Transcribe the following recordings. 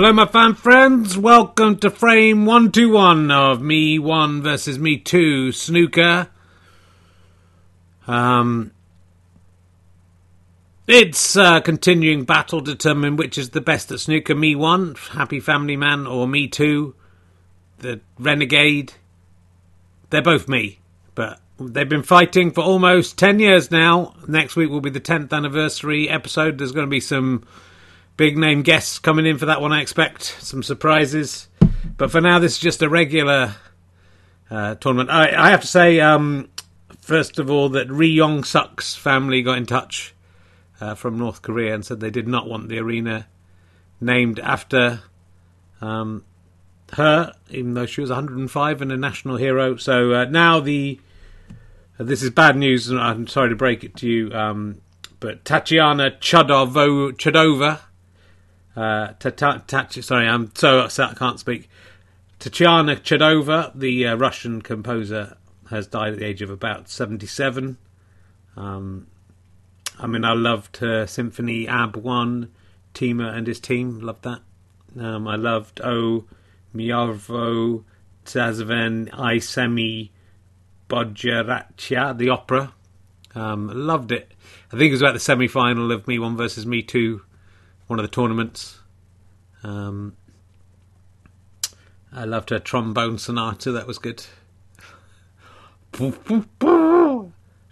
Hello, my fan friends. Welcome to frame 121 of Me 1 versus Me 2 snooker. Um, it's a continuing battle to determine which is the best at snooker Me 1, Happy Family Man, or Me 2, the Renegade. They're both me, but they've been fighting for almost 10 years now. Next week will be the 10th anniversary episode. There's going to be some big name guests coming in for that one, I expect. Some surprises. But for now, this is just a regular uh, tournament. I, I, have to say, um, first of all, that Ri Yong Suk's family got in touch uh, from North Korea and said they did not want the arena named after um, her, even though she was 105 and a national hero. So uh, now the. Uh, this is bad news, and I'm sorry to break it to you. Um, but Tatiana Chudovo, Chudova uh, sorry, I'm so upset I can't speak. Tatiana Chudova, the uh, Russian composer, has died at the age of about 77. Um, I mean, I loved her Symphony Ab 1, Tima and his team, loved that. Um, I loved Oh Miarvo Tazven I Semi Bodjeratia, the opera. Um, loved it. I think it was about the semi final of Me 1 versus Me 2 one of the tournaments. Um, I loved her trombone sonata. That was good.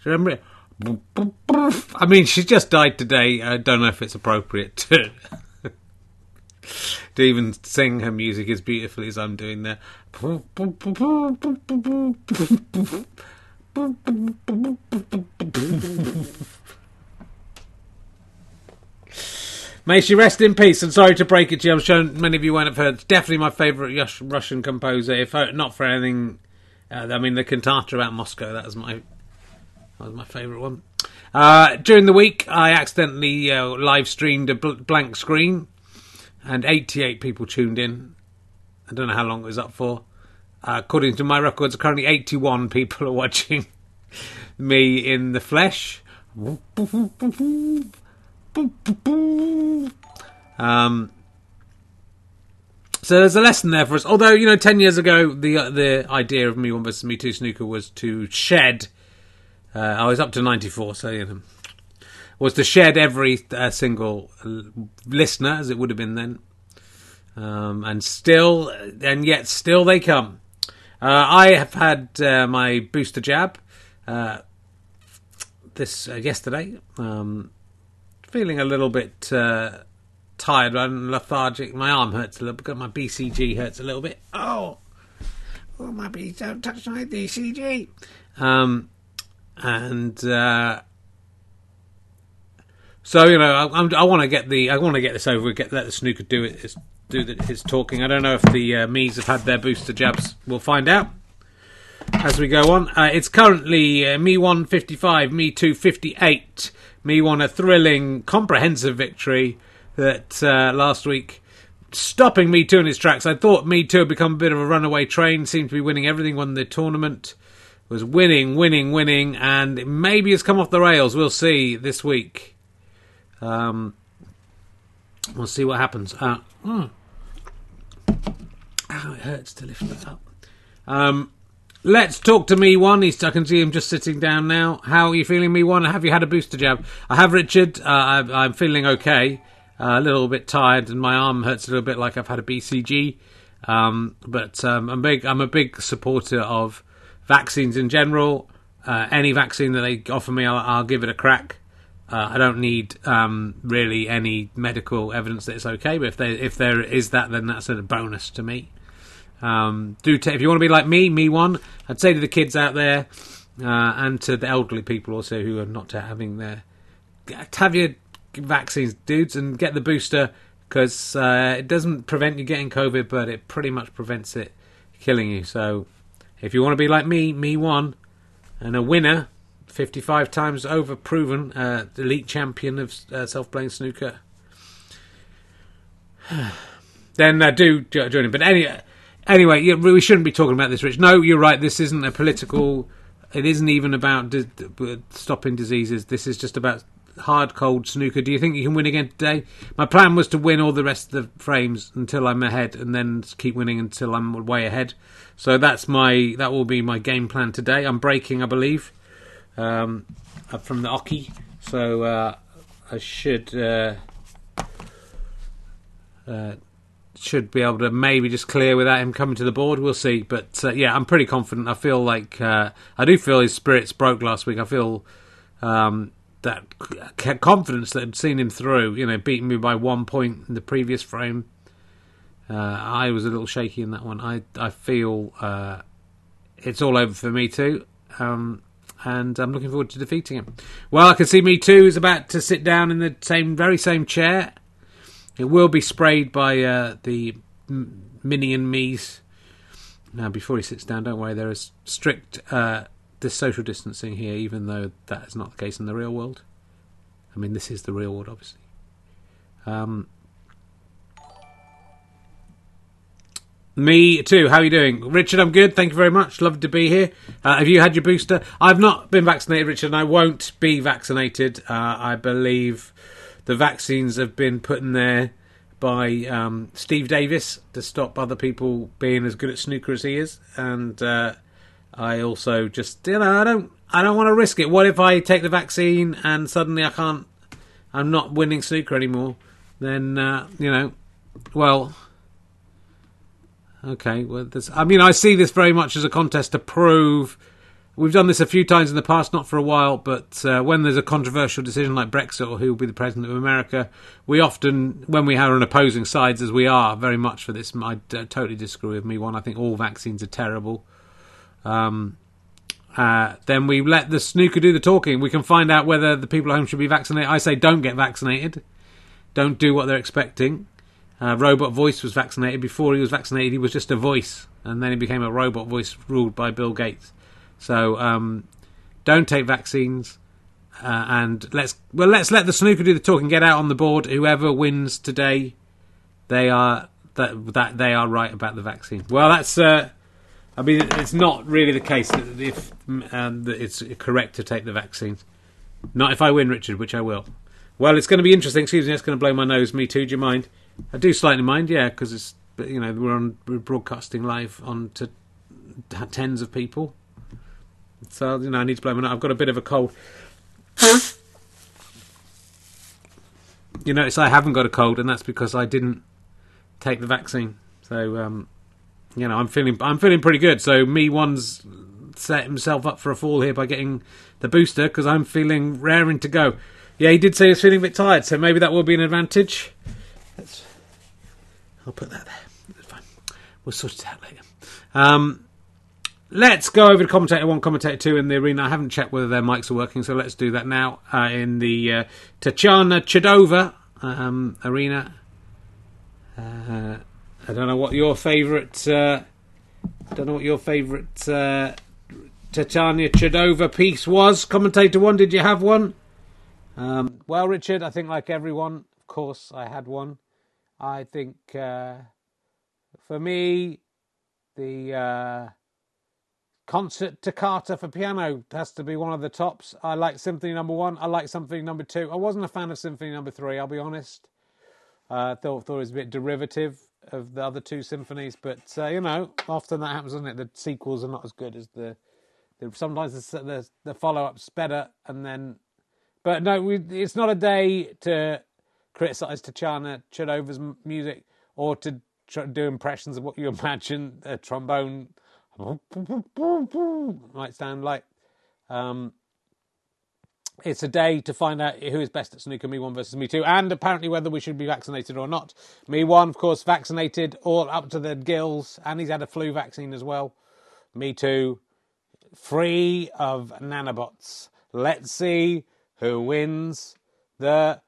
Remember it? I mean, she just died today. I don't know if it's appropriate to, to even sing her music as beautifully as I'm doing there. May she rest in peace. And sorry to break it to you, I'm sure many of you won't have heard. It's definitely my favourite Russian composer. If not for anything, uh, I mean the cantata about Moscow. That was my that was my favourite one. Uh, during the week, I accidentally uh, live streamed a bl- blank screen, and 88 people tuned in. I don't know how long it was up for. Uh, according to my records, currently 81 people are watching me in the flesh. Um, so there's a lesson there for us. Although you know, ten years ago, the uh, the idea of Me One versus Me Two snooker was to shed. Uh, I was up to ninety four, so you know, was to shed every uh, single listener as it would have been then, um, and still, and yet still they come. Uh, I have had uh, my booster jab uh, this yesterday. Um, feeling a little bit uh, tired and lethargic. My arm hurts a little bit. My BCG hurts a little bit. Oh, oh my B, don't touch my BCG. Um, and uh, so you know, I, I want to get the I want to get this over. Get let the snooker do it. Do his talking. I don't know if the uh, Me's have had their booster jabs. We'll find out as we go on. Uh, it's currently uh, Me 155, Me 258 me won a thrilling, comprehensive victory that uh, last week, stopping Me Too in its tracks. I thought Me Too had become a bit of a runaway train, seemed to be winning everything, won the tournament, was winning, winning, winning, and maybe has come off the rails. We'll see this week. Um, we'll see what happens. Uh, mm. It hurts to lift that up. Um, Let's talk to me one. He's, I can see him just sitting down now. How are you feeling, me one? Have you had a booster jab? I have, Richard. Uh, I, am feeling okay. Uh, a little bit tired, and my arm hurts a little bit, like I've had a BCG. Um, but um, I'm big. I'm a big supporter of vaccines in general. Uh, any vaccine that they offer me, I'll, I'll give it a crack. Uh, I don't need um, really any medical evidence that it's okay, but if there if there is that, then that's a bonus to me. Um, do t- if you want to be like me, me one. I'd say to the kids out there uh, and to the elderly people also who are not having their have your vaccines, dudes, and get the booster because uh, it doesn't prevent you getting COVID, but it pretty much prevents it killing you. So if you want to be like me, me one, and a winner, 55 times over proven uh, elite champion of uh, self playing snooker, then uh, do join him. But any Anyway, yeah, we shouldn't be talking about this, Rich. No, you're right. This isn't a political. It isn't even about di- stopping diseases. This is just about hard cold snooker. Do you think you can win again today? My plan was to win all the rest of the frames until I'm ahead, and then keep winning until I'm way ahead. So that's my that will be my game plan today. I'm breaking, I believe, um, from the Oki, so uh, I should. Uh, uh, should be able to maybe just clear without him coming to the board. We'll see. But uh, yeah, I'm pretty confident. I feel like uh, I do feel his spirits broke last week. I feel um, that confidence that had seen him through. You know, beating me by one point in the previous frame. Uh, I was a little shaky in that one. I I feel uh, it's all over for me too. Um, and I'm looking forward to defeating him. Well, I can see me too is about to sit down in the same, very same chair it will be sprayed by uh, the minion me's. Now, before he sits down, don't worry, there is strict uh, this social distancing here, even though that is not the case in the real world. I mean, this is the real world, obviously. Um, Me too. How are you doing, Richard? I'm good. Thank you very much. Lovely to be here. Uh, have you had your booster? I've not been vaccinated, Richard, and I won't be vaccinated. Uh, I believe the vaccines have been put in there by um, Steve Davis to stop other people being as good at snooker as he is, and uh, I also just you know I don't I don't want to risk it. What if I take the vaccine and suddenly I can't I'm not winning snooker anymore? Then uh, you know, well, okay. Well, I mean, I see this very much as a contest to prove We've done this a few times in the past, not for a while, but uh, when there's a controversial decision like Brexit or who will be the president of America, we often, when we are on opposing sides, as we are very much for this, I uh, totally disagree with me. One, I think all vaccines are terrible. Um, uh, then we let the snooker do the talking. We can find out whether the people at home should be vaccinated. I say don't get vaccinated. Don't do what they're expecting. Uh, robot voice was vaccinated. Before he was vaccinated, he was just a voice, and then he became a robot voice ruled by Bill Gates. So um, don't take vaccines. Uh, and let's well let's let the snooker do the talking. Get out on the board. Whoever wins today, they are that that they are right about the vaccine. Well, that's. Uh, I mean, it's not really the case that if um, that it's correct to take the vaccine. Not if I win, Richard, which I will. Well, it's going to be interesting. Excuse me, it's going to blow my nose. Me too. Do you mind? I do slightly mind, yeah, because it's you know we're on we're broadcasting live on to tens of people. So you know, I need to blow my nose. I've got a bit of a cold. you notice I haven't got a cold, and that's because I didn't take the vaccine. So um, you know, I'm feeling I'm feeling pretty good. So me one's set himself up for a fall here by getting the booster because I'm feeling raring to go. Yeah, he did say he was feeling a bit tired, so maybe that will be an advantage. Let's, I'll put that there. Fine. We'll sort it out later. Um, Let's go over to commentator one, commentator two in the arena. I haven't checked whether their mics are working, so let's do that now. Uh, in the uh, Tatiana Chudova um, arena. Uh, I don't know what your favourite. Uh, don't know what your favourite uh, Chudova piece was. Commentator one, did you have one? Um, well, Richard, I think like everyone, of course, I had one. I think uh, for me, the uh, Concert Toccata for piano has to be one of the tops. I like Symphony Number One. I like Symphony Number Two. I wasn't a fan of Symphony Number Three. I'll be honest. Uh, thought thought it was a bit derivative of the other two symphonies, but uh, you know, often that happens, doesn't it? The sequels are not as good as the. the sometimes the the, the follow up's better, and then. But no, we, it's not a day to criticize Tatiana Chudova's music or to do impressions of what you imagine a trombone might sound like. Um, it's a day to find out who is best at snooker, me one versus me two, and apparently whether we should be vaccinated or not. Me one, of course, vaccinated all up to the gills, and he's had a flu vaccine as well. Me two, free of nanobots. Let's see who wins the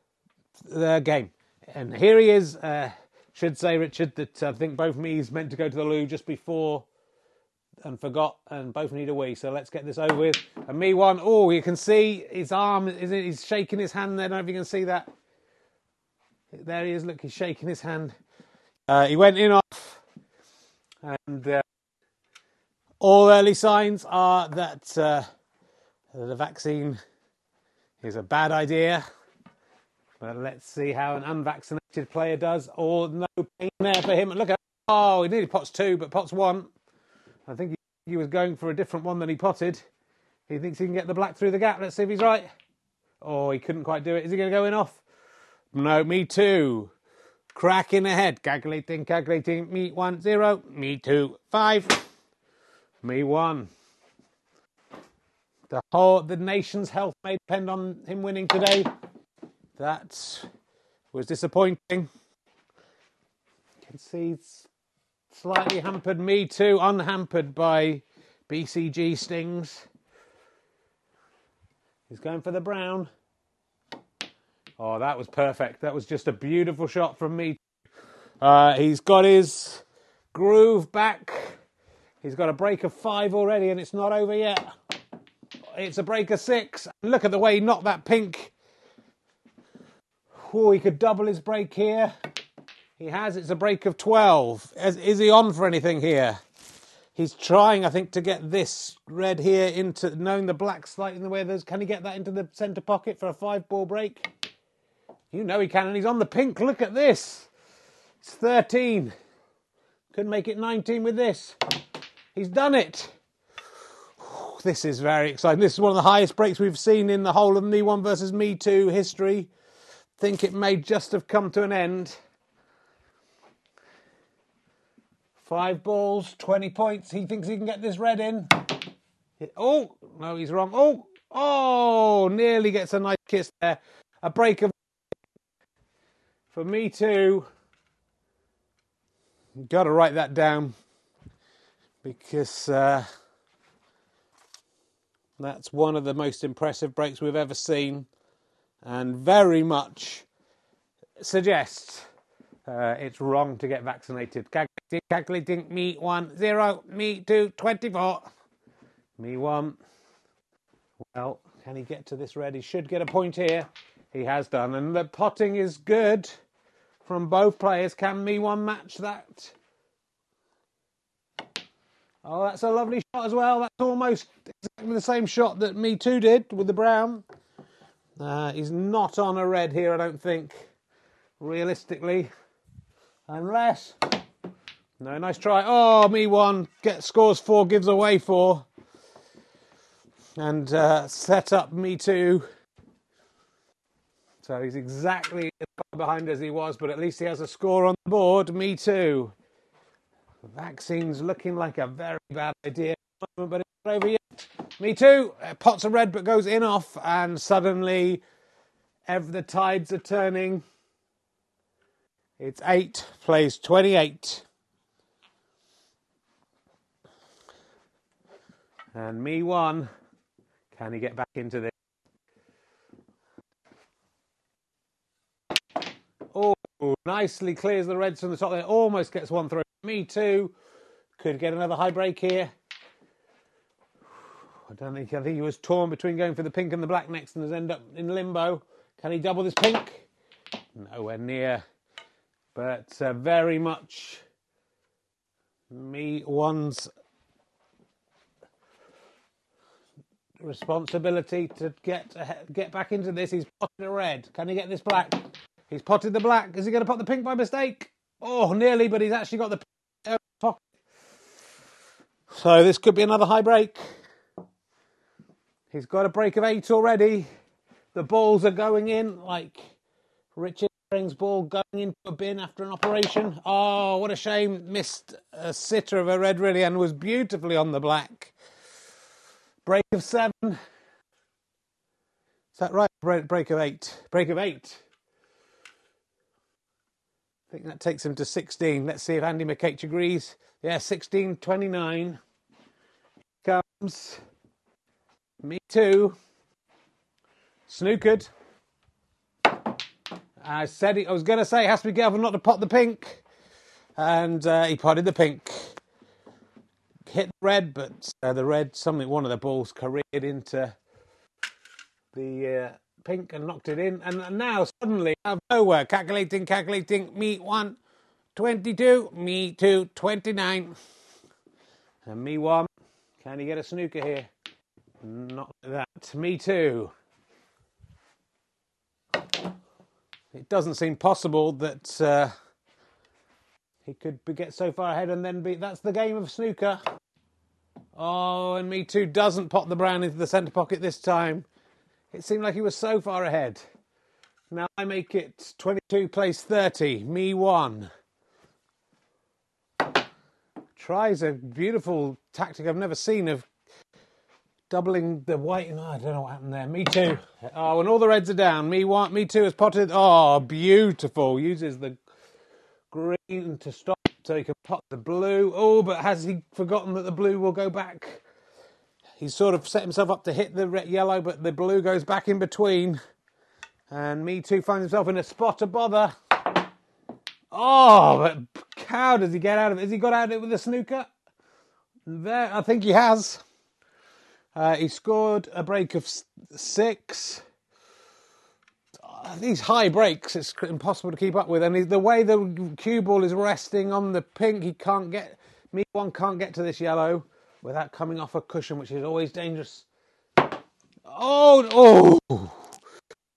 the game. And here he is. Uh, should say, Richard, that I think both me's meant to go to the loo just before and forgot, and both need a wee. So let's get this over with. And me one, oh, you can see his arm, is? He's shaking his hand there. I don't know if you can see that. There he is. Look, he's shaking his hand. Uh, he went in off, and uh, all early signs are that uh, the vaccine is a bad idea. But let's see how an unvaccinated player does. Or no pain there for him. Look at oh, he nearly pots two, but pots one. I think he, was going for a different one than he potted. He thinks he can get the black through the gap. Let's see if he's right. Oh, he couldn't quite do it. Is he going to go in off? No, me too. Cracking ahead. Calculating, calculating. Me one, zero. Me two, five. Me one. The whole, the nation's health may depend on him winning today. That was disappointing. It's slightly hampered. Me too, unhampered by BCG stings. He's going for the brown. Oh, that was perfect. That was just a beautiful shot from me. Uh, he's got his groove back. He's got a break of five already, and it's not over yet. It's a break of six. Look at the way he knocked that pink. Oh, he could double his break here. He has. It's a break of 12. Is, is he on for anything here? He's trying, I think, to get this red here into, knowing the black slightly in the way there's, can he get that into the centre pocket for a five ball break? You know he can, and he's on the pink. Look at this. It's 13. Could make it 19 with this. He's done it. This is very exciting. This is one of the highest breaks we've seen in the whole of Me One versus Me Two history. Think it may just have come to an end. Five balls, 20 points. He thinks he can get this red in. Oh, no, he's wrong. Oh, oh, nearly gets a nice kiss there. A break of for me too. Got to write that down because uh, that's one of the most impressive breaks we've ever seen, and very much suggests uh, it's wrong to get vaccinated. Calculating, me one zero, me two twenty four, me one. Well, can he get to this red? He should get a point here. He has done, and the potting is good from both players. Can me one match that? Oh, that's a lovely shot as well. That's almost exactly the same shot that me two did with the brown. Uh, he's not on a red here, I don't think, realistically. Unless. No, nice try. Oh, me one. Get scores four, gives away four. And uh, set up me two. So he's exactly behind as he was, but at least he has a score on the board. Me too. Vaccine's looking like a very bad idea, but it's not over yet. Me too. Uh, pots are red, but goes in off, and suddenly the tides are turning. It's eight, plays 28. And me one. Can he get back into this? Oh, nicely clears the reds from the top there. Almost gets one through. Me too. Could get another high break here. I don't think. I think he was torn between going for the pink and the black next, and has ended up in limbo. Can he double this pink? Nowhere near. But uh, very much me one's responsibility to get get back into this. He's potted a red. Can he get this black? He's potted the black. Is he going to pot the pink by mistake? Oh, nearly, but he's actually got the pocket. So this could be another high break. He's got a break of eight already. The balls are going in like Richard Herring's ball going into a bin after an operation. Oh, what a shame. Missed a sitter of a red really and was beautifully on the black. Break of seven. Is that right? Break, break of eight. Break of eight. I think that takes him to 16. Let's see if Andy McCage agrees. Yeah, 16 29. Comes. Me too. Snookered. I said I was going to say, it has to be careful not to pot the pink. And uh, he potted the pink. Hit the red, but uh, the red, something, one of the balls careered into the uh, pink and knocked it in. And now, suddenly, out of nowhere, calculating, calculating, me one, 22, me two, 29. And me one. Can he get a snooker here? Not that. Me too. It doesn't seem possible that uh, he could get so far ahead and then be. That's the game of snooker. Oh, and me too doesn't pop the brown into the centre pocket this time. It seemed like he was so far ahead. Now I make it 22 place 30. Me one. Tries a beautiful tactic I've never seen of doubling the white. No, oh, I don't know what happened there. Me too. Oh, and all the reds are down. Me one. Me too has potted. Oh, beautiful. Uses the green to stop so he can pot the blue. Oh, but has he forgotten that the blue will go back? He's sort of set himself up to hit the red, yellow, but the blue goes back in between. And Me Too finds himself in a spot of bother. Oh, but how does he get out of it? Has he got out of it with a snooker? There, I think he has. Uh, he scored a break of six. These high breaks, it's impossible to keep up with. And the way the cue ball is resting on the pink, he can't get. Me one can't get to this yellow without coming off a cushion, which is always dangerous. Oh, oh!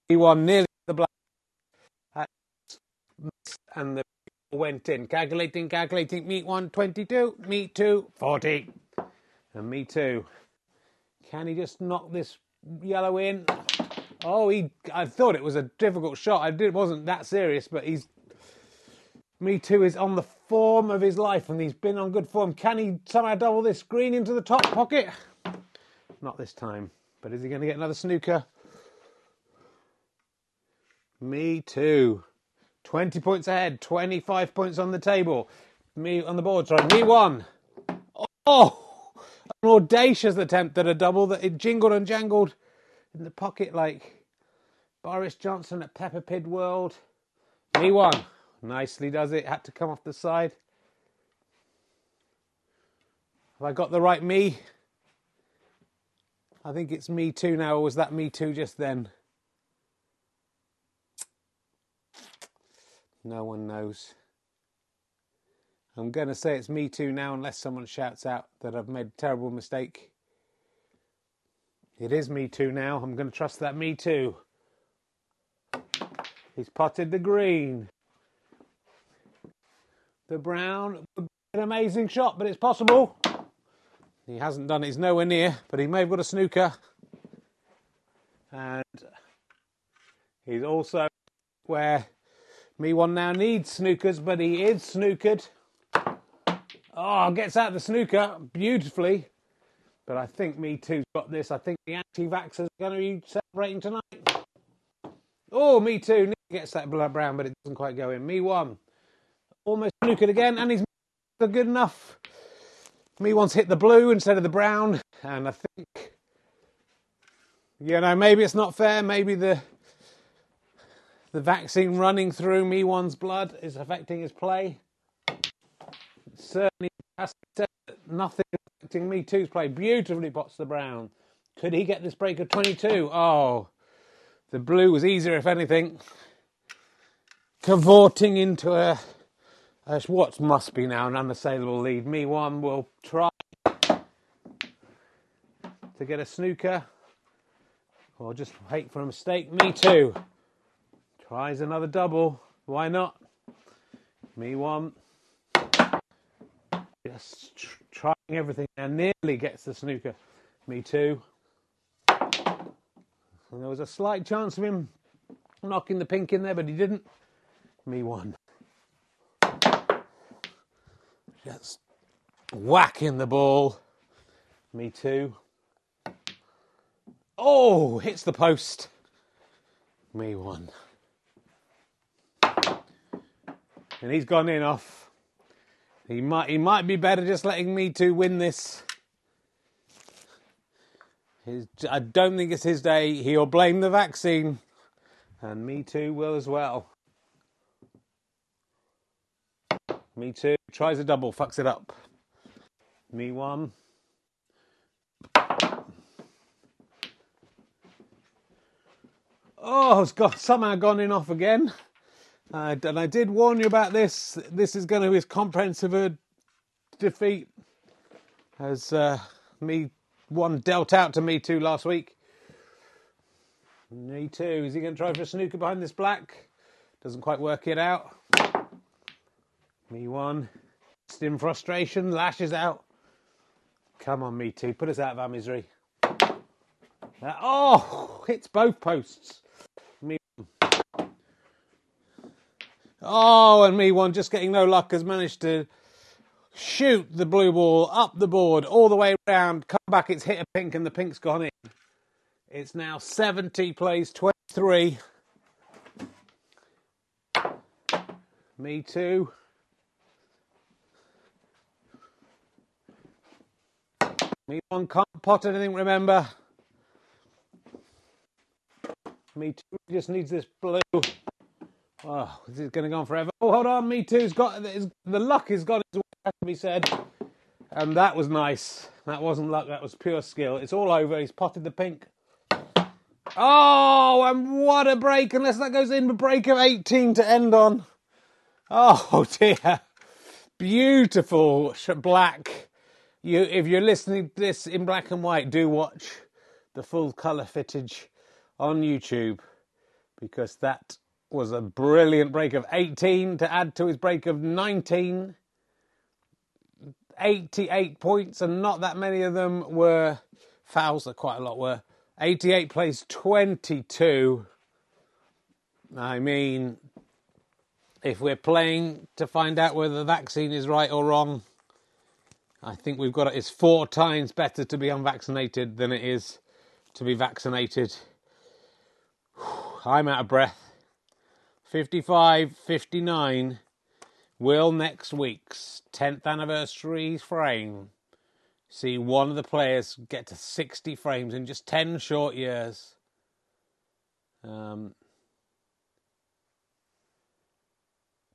He won nearly the black. And the went in. Calculating, calculating. Meet one, 22. Meet two, 40. And me too. Can he just knock this yellow in? Oh, he. I thought it was a difficult shot. I did, it wasn't that serious, but he's. Me too is on the form of his life, and he's been on good form. Can he somehow double this green into the top pocket? Not this time. But is he going to get another snooker? Me too. 20 points ahead, 25 points on the table. Me on the board, sorry. Me one. Oh, an audacious attempt at a double that it jingled and jangled in the pocket like Boris Johnson at Peppa Pig World. Me one. Nicely does it. Had to come off the side. Have I got the right me? I think it's me too now, or was that me too just then? No one knows. I'm going to say it's me too now, unless someone shouts out that I've made a terrible mistake. It is me too now. I'm going to trust that me too. He's potted the green. The brown, an amazing shot, but it's possible. He hasn't done it, he's nowhere near, but he may have got a snooker. And he's also where me one now needs snookers, but he is snookered. Oh, gets out the snooker beautifully. But I think Me Too's got this. I think the anti-vaxxers are going to be celebrating tonight. Oh, Me Too Nick gets that blood brown, but it doesn't quite go in. Me One almost snookered again, and he's good enough. Me One's hit the blue instead of the brown, and I think, you know, maybe it's not fair. Maybe the the vaccine running through Me One's blood is affecting his play. Certainly, has said nothing affecting Me Too's play. Beautifully pots the brown. Could he get this break of 22? Oh, the blue was easier, if anything. Cavorting into a, a what must be now an unassailable lead. Me one will try to get a snooker or just wait for a mistake. Me too. Tries another double. Why not? Me one. Just tr- trying everything and nearly gets the snooker. Me too. And there was a slight chance of him knocking the pink in there, but he didn't. Me one. Just whacking the ball. Me too. Oh, hits the post. Me one. and he's gone in off. He might he might be better just letting me two win this. His, I don't think it's his day. He'll blame the vaccine, and me too will as well. Me too tries a double, fucks it up. Me one. Oh, it's got somehow gone in off again. Uh, and I did warn you about this. This is going to be comprehensive defeat as uh, me one dealt out to me too last week. Me too. Is he going to try for a snooker behind this black? Doesn't quite work it out. Me one. In frustration, lashes out. Come on, me two. Put us out of our misery. Uh, oh, hits both posts. Me. Oh, and me one just getting no luck has managed to shoot the blue ball up the board all the way around. Come back, it's hit a pink, and the pink's gone in. It's now 70 plays 23. Me too. Me one can't pot anything, remember. Me too just needs this blue. Oh, this is going to go on forever? Oh, hold on. Me too's got the luck has gone. has to be said. And that was nice. That wasn't luck. That was pure skill. It's all over. He's potted the pink. Oh, and what a break! Unless that goes in, a break of 18 to end on. Oh dear, beautiful black. You, if you're listening to this in black and white, do watch the full color footage on YouTube because that was a brilliant break of 18 to add to his break of 19. 88 points, and not that many of them were fouls, that quite a lot were. 88 plays 22. I mean, if we're playing to find out whether the vaccine is right or wrong, I think we've got it. It's four times better to be unvaccinated than it is to be vaccinated. I'm out of breath. 55 59 will next week's 10th anniversary frame see one of the players get to 60 frames in just 10 short years. Um,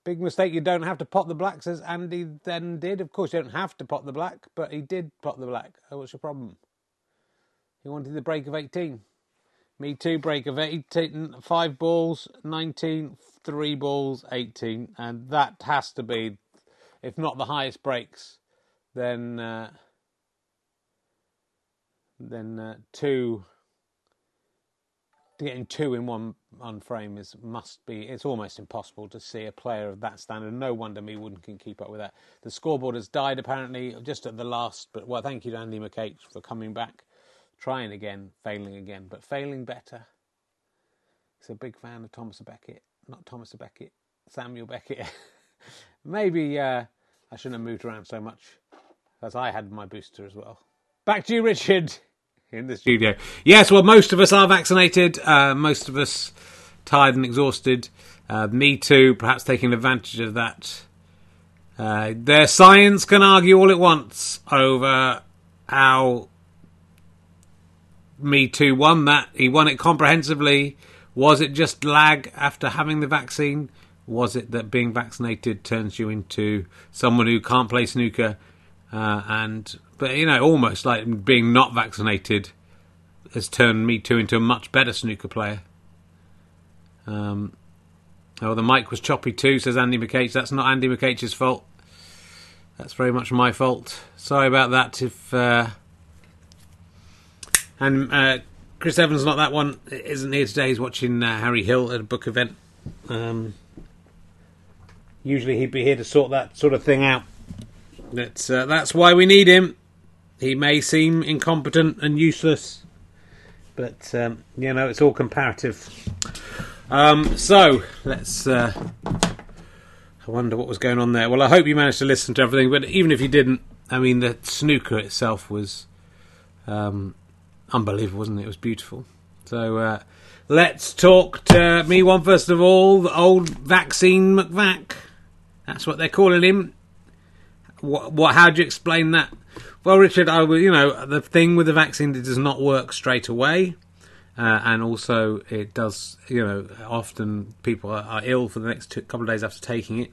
big mistake, you don't have to pot the blacks as Andy then did. Of course, you don't have to pot the black, but he did pot the black. Oh, what's your problem? He wanted the break of 18. Me too, break of 18, five balls, 19, three balls, 18. And that has to be, if not the highest breaks, then uh, then uh, two getting two in one on frame is must be it's almost impossible to see a player of that standard. No wonder me wouldn't can keep up with that. The scoreboard has died apparently just at the last but well thank you to andy mckh for coming back trying again failing again but failing better he's a big fan of thomas beckett not thomas beckett samuel beckett maybe uh, i shouldn't have moved around so much as i had my booster as well back to you richard in the studio. Yes, well, most of us are vaccinated. Uh, most of us tired and exhausted. Uh, me too, perhaps taking advantage of that. Uh, their science can argue all it wants over how Me Too won that. He won it comprehensively. Was it just lag after having the vaccine? Was it that being vaccinated turns you into someone who can't play snooker uh, and but you know, almost like being not vaccinated has turned me too into a much better snooker player. Um, oh, the mic was choppy too, says Andy McH. That's not Andy McH's fault. That's very much my fault. Sorry about that. If uh, and uh, Chris Evans not that one isn't here today. He's watching uh, Harry Hill at a book event. Um, usually he'd be here to sort that sort of thing out. That's uh, that's why we need him. He may seem incompetent and useless, but um, you know it's all comparative. Um, so let's. Uh, I wonder what was going on there. Well, I hope you managed to listen to everything, but even if you didn't, I mean, the snooker itself was um, unbelievable, wasn't it? It was beautiful. So uh, let's talk to me one first of all. The old vaccine McVac. That's what they're calling him. What? What? How do you explain that? Well, Richard, I will. You know, the thing with the vaccine, it does not work straight away, uh, and also it does. You know, often people are, are ill for the next two, couple of days after taking it.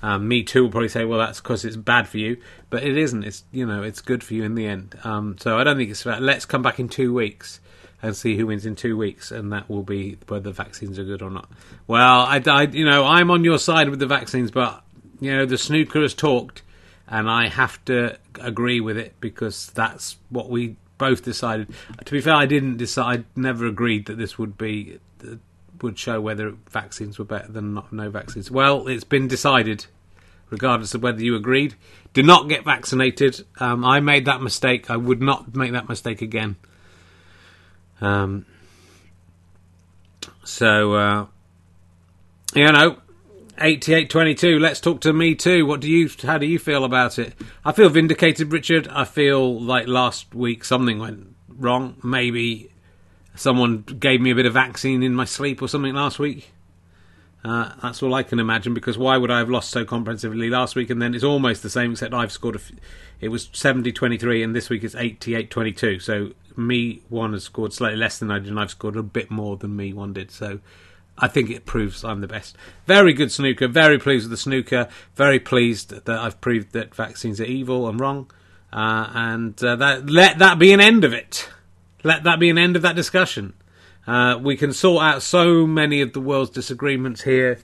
Um, me too will probably say, well, that's because it's bad for you, but it isn't. It's you know, it's good for you in the end. Um, so I don't think it's. about. Let's come back in two weeks and see who wins in two weeks, and that will be whether the vaccines are good or not. Well, I, I you know, I'm on your side with the vaccines, but you know, the snooker has talked and I have to agree with it because that's what we both decided. To be fair, I didn't decide. I never agreed that this would be would show whether vaccines were better than not, no vaccines. Well, it's been decided, regardless of whether you agreed. Do not get vaccinated. Um, I made that mistake. I would not make that mistake again. Um, so, uh, you know, 8822, let's talk to me too. What do you, how do you feel about it? I feel vindicated, Richard. I feel like last week something went wrong. Maybe someone gave me a bit of vaccine in my sleep or something last week. Uh, that's all I can imagine because why would I have lost so comprehensively last week and then it's almost the same except I've scored a it was 70 23 and this week it's 88 22 so me one has scored slightly less than I did and I've scored a bit more than me one did so I think it proves I'm the best. Very good snooker. Very pleased with the snooker. Very pleased that I've proved that vaccines are evil and wrong. Uh, and uh, that let that be an end of it. Let that be an end of that discussion. Uh, we can sort out so many of the world's disagreements here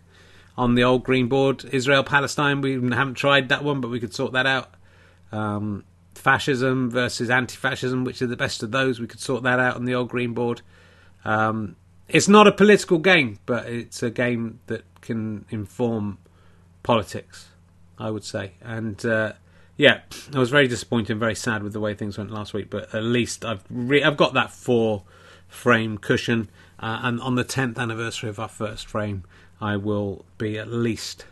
on the old green board. Israel Palestine, we haven't tried that one, but we could sort that out. Um, fascism versus anti fascism, which are the best of those, we could sort that out on the old green board. Um, it's not a political game, but it's a game that can inform politics, I would say. And uh, yeah, I was very disappointed and very sad with the way things went last week. But at least I've re- I've got that four frame cushion, uh, and on the tenth anniversary of our first frame, I will be at least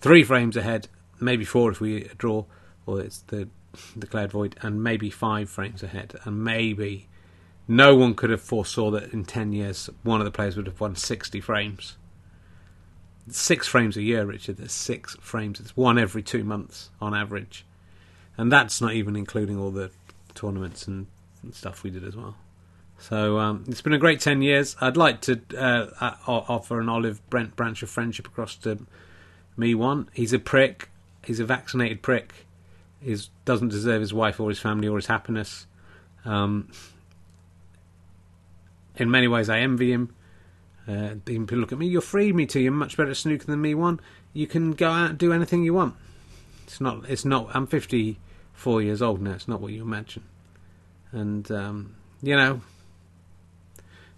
three frames ahead, maybe four if we draw, or it's the declared void, and maybe five frames ahead, and maybe no one could have foresaw that in 10 years one of the players would have won 60 frames. Six frames a year, Richard. There's six frames. It's one every two months on average. And that's not even including all the tournaments and, and stuff we did as well. So um, it's been a great 10 years. I'd like to uh, uh offer an olive branch of friendship across to me one. He's a prick. He's a vaccinated prick. He doesn't deserve his wife or his family or his happiness. Um, in many ways, I envy him. Uh, people look at me. You're free, me too. You're much better at snooker than me. One, you can go out and do anything you want. It's not. It's not. I'm 54 years old now. It's not what you imagine. And um, you know,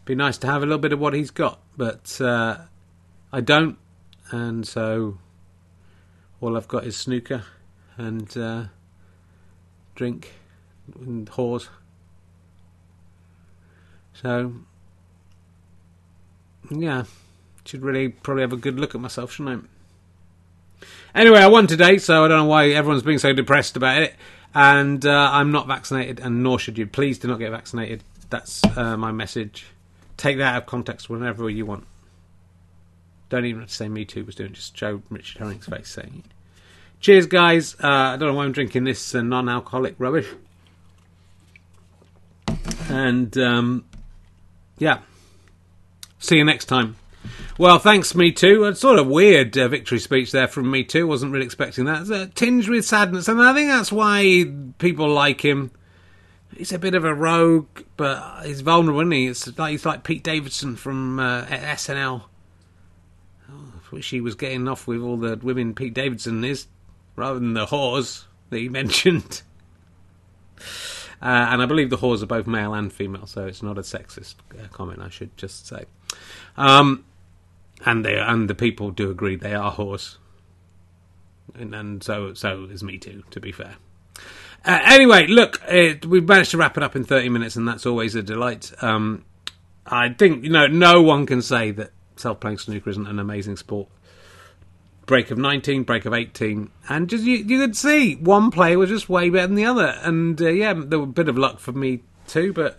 be nice to have a little bit of what he's got, but uh, I don't, and so all I've got is snooker and uh, drink and whores. So yeah, should really probably have a good look at myself, shouldn't I? Anyway, I won today, so I don't know why everyone's being so depressed about it. And uh, I'm not vaccinated, and nor should you. Please do not get vaccinated. That's uh, my message. Take that out of context whenever you want. Don't even have to say Me Too was doing. Just show Richard Herring's face saying it. Cheers, guys. Uh, I don't know why I'm drinking this uh, non-alcoholic rubbish. And um, yeah. See you next time. Well, thanks, Me Too. A sort of weird uh, victory speech there from Me Too. Wasn't really expecting that. It's a tinge with sadness, and I think that's why people like him. He's a bit of a rogue, but he's vulnerable, isn't he? It's like he's like Pete Davidson from uh, SNL. Oh, I wish he was getting off with all the women Pete Davidson is, rather than the whores that he mentioned. Uh, and I believe the whores are both male and female, so it's not a sexist uh, comment. I should just say. Um, and they and the people do agree they are whores, and, and so so is me too. To be fair. Uh, anyway, look, we've managed to wrap it up in thirty minutes, and that's always a delight. Um, I think you know no one can say that self-playing snooker isn't an amazing sport break of 19, break of 18, and just you, you could see one player was just way better than the other. And uh, yeah, there was a bit of luck for me too, but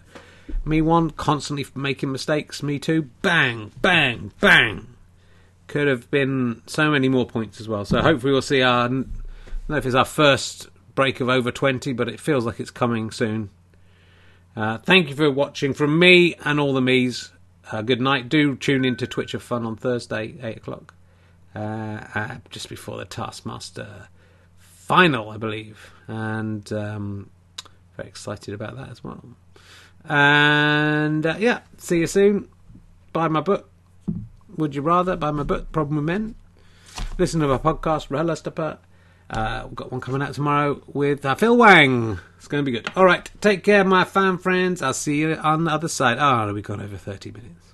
me one constantly making mistakes, me too, bang, bang, bang. Could have been so many more points as well. So hopefully we'll see our. I don't know if it's our first break of over 20, but it feels like it's coming soon. Uh, thank you for watching from me and all the me's. Uh, good night. Do tune in to Twitch of Fun on Thursday, 8 o'clock uh, uh, just before the Taskmaster final, I believe, and um, very excited about that as well. And uh, yeah, see you soon. Buy my book. Would you rather buy my book? Problem with Men. Listen to my podcast, RHLSTP. Uh, we've got one coming out tomorrow with uh, Phil Wang. It's going to be good. All right, take care, my fan friends. I'll see you on the other side. Oh, we've gone over 30 minutes.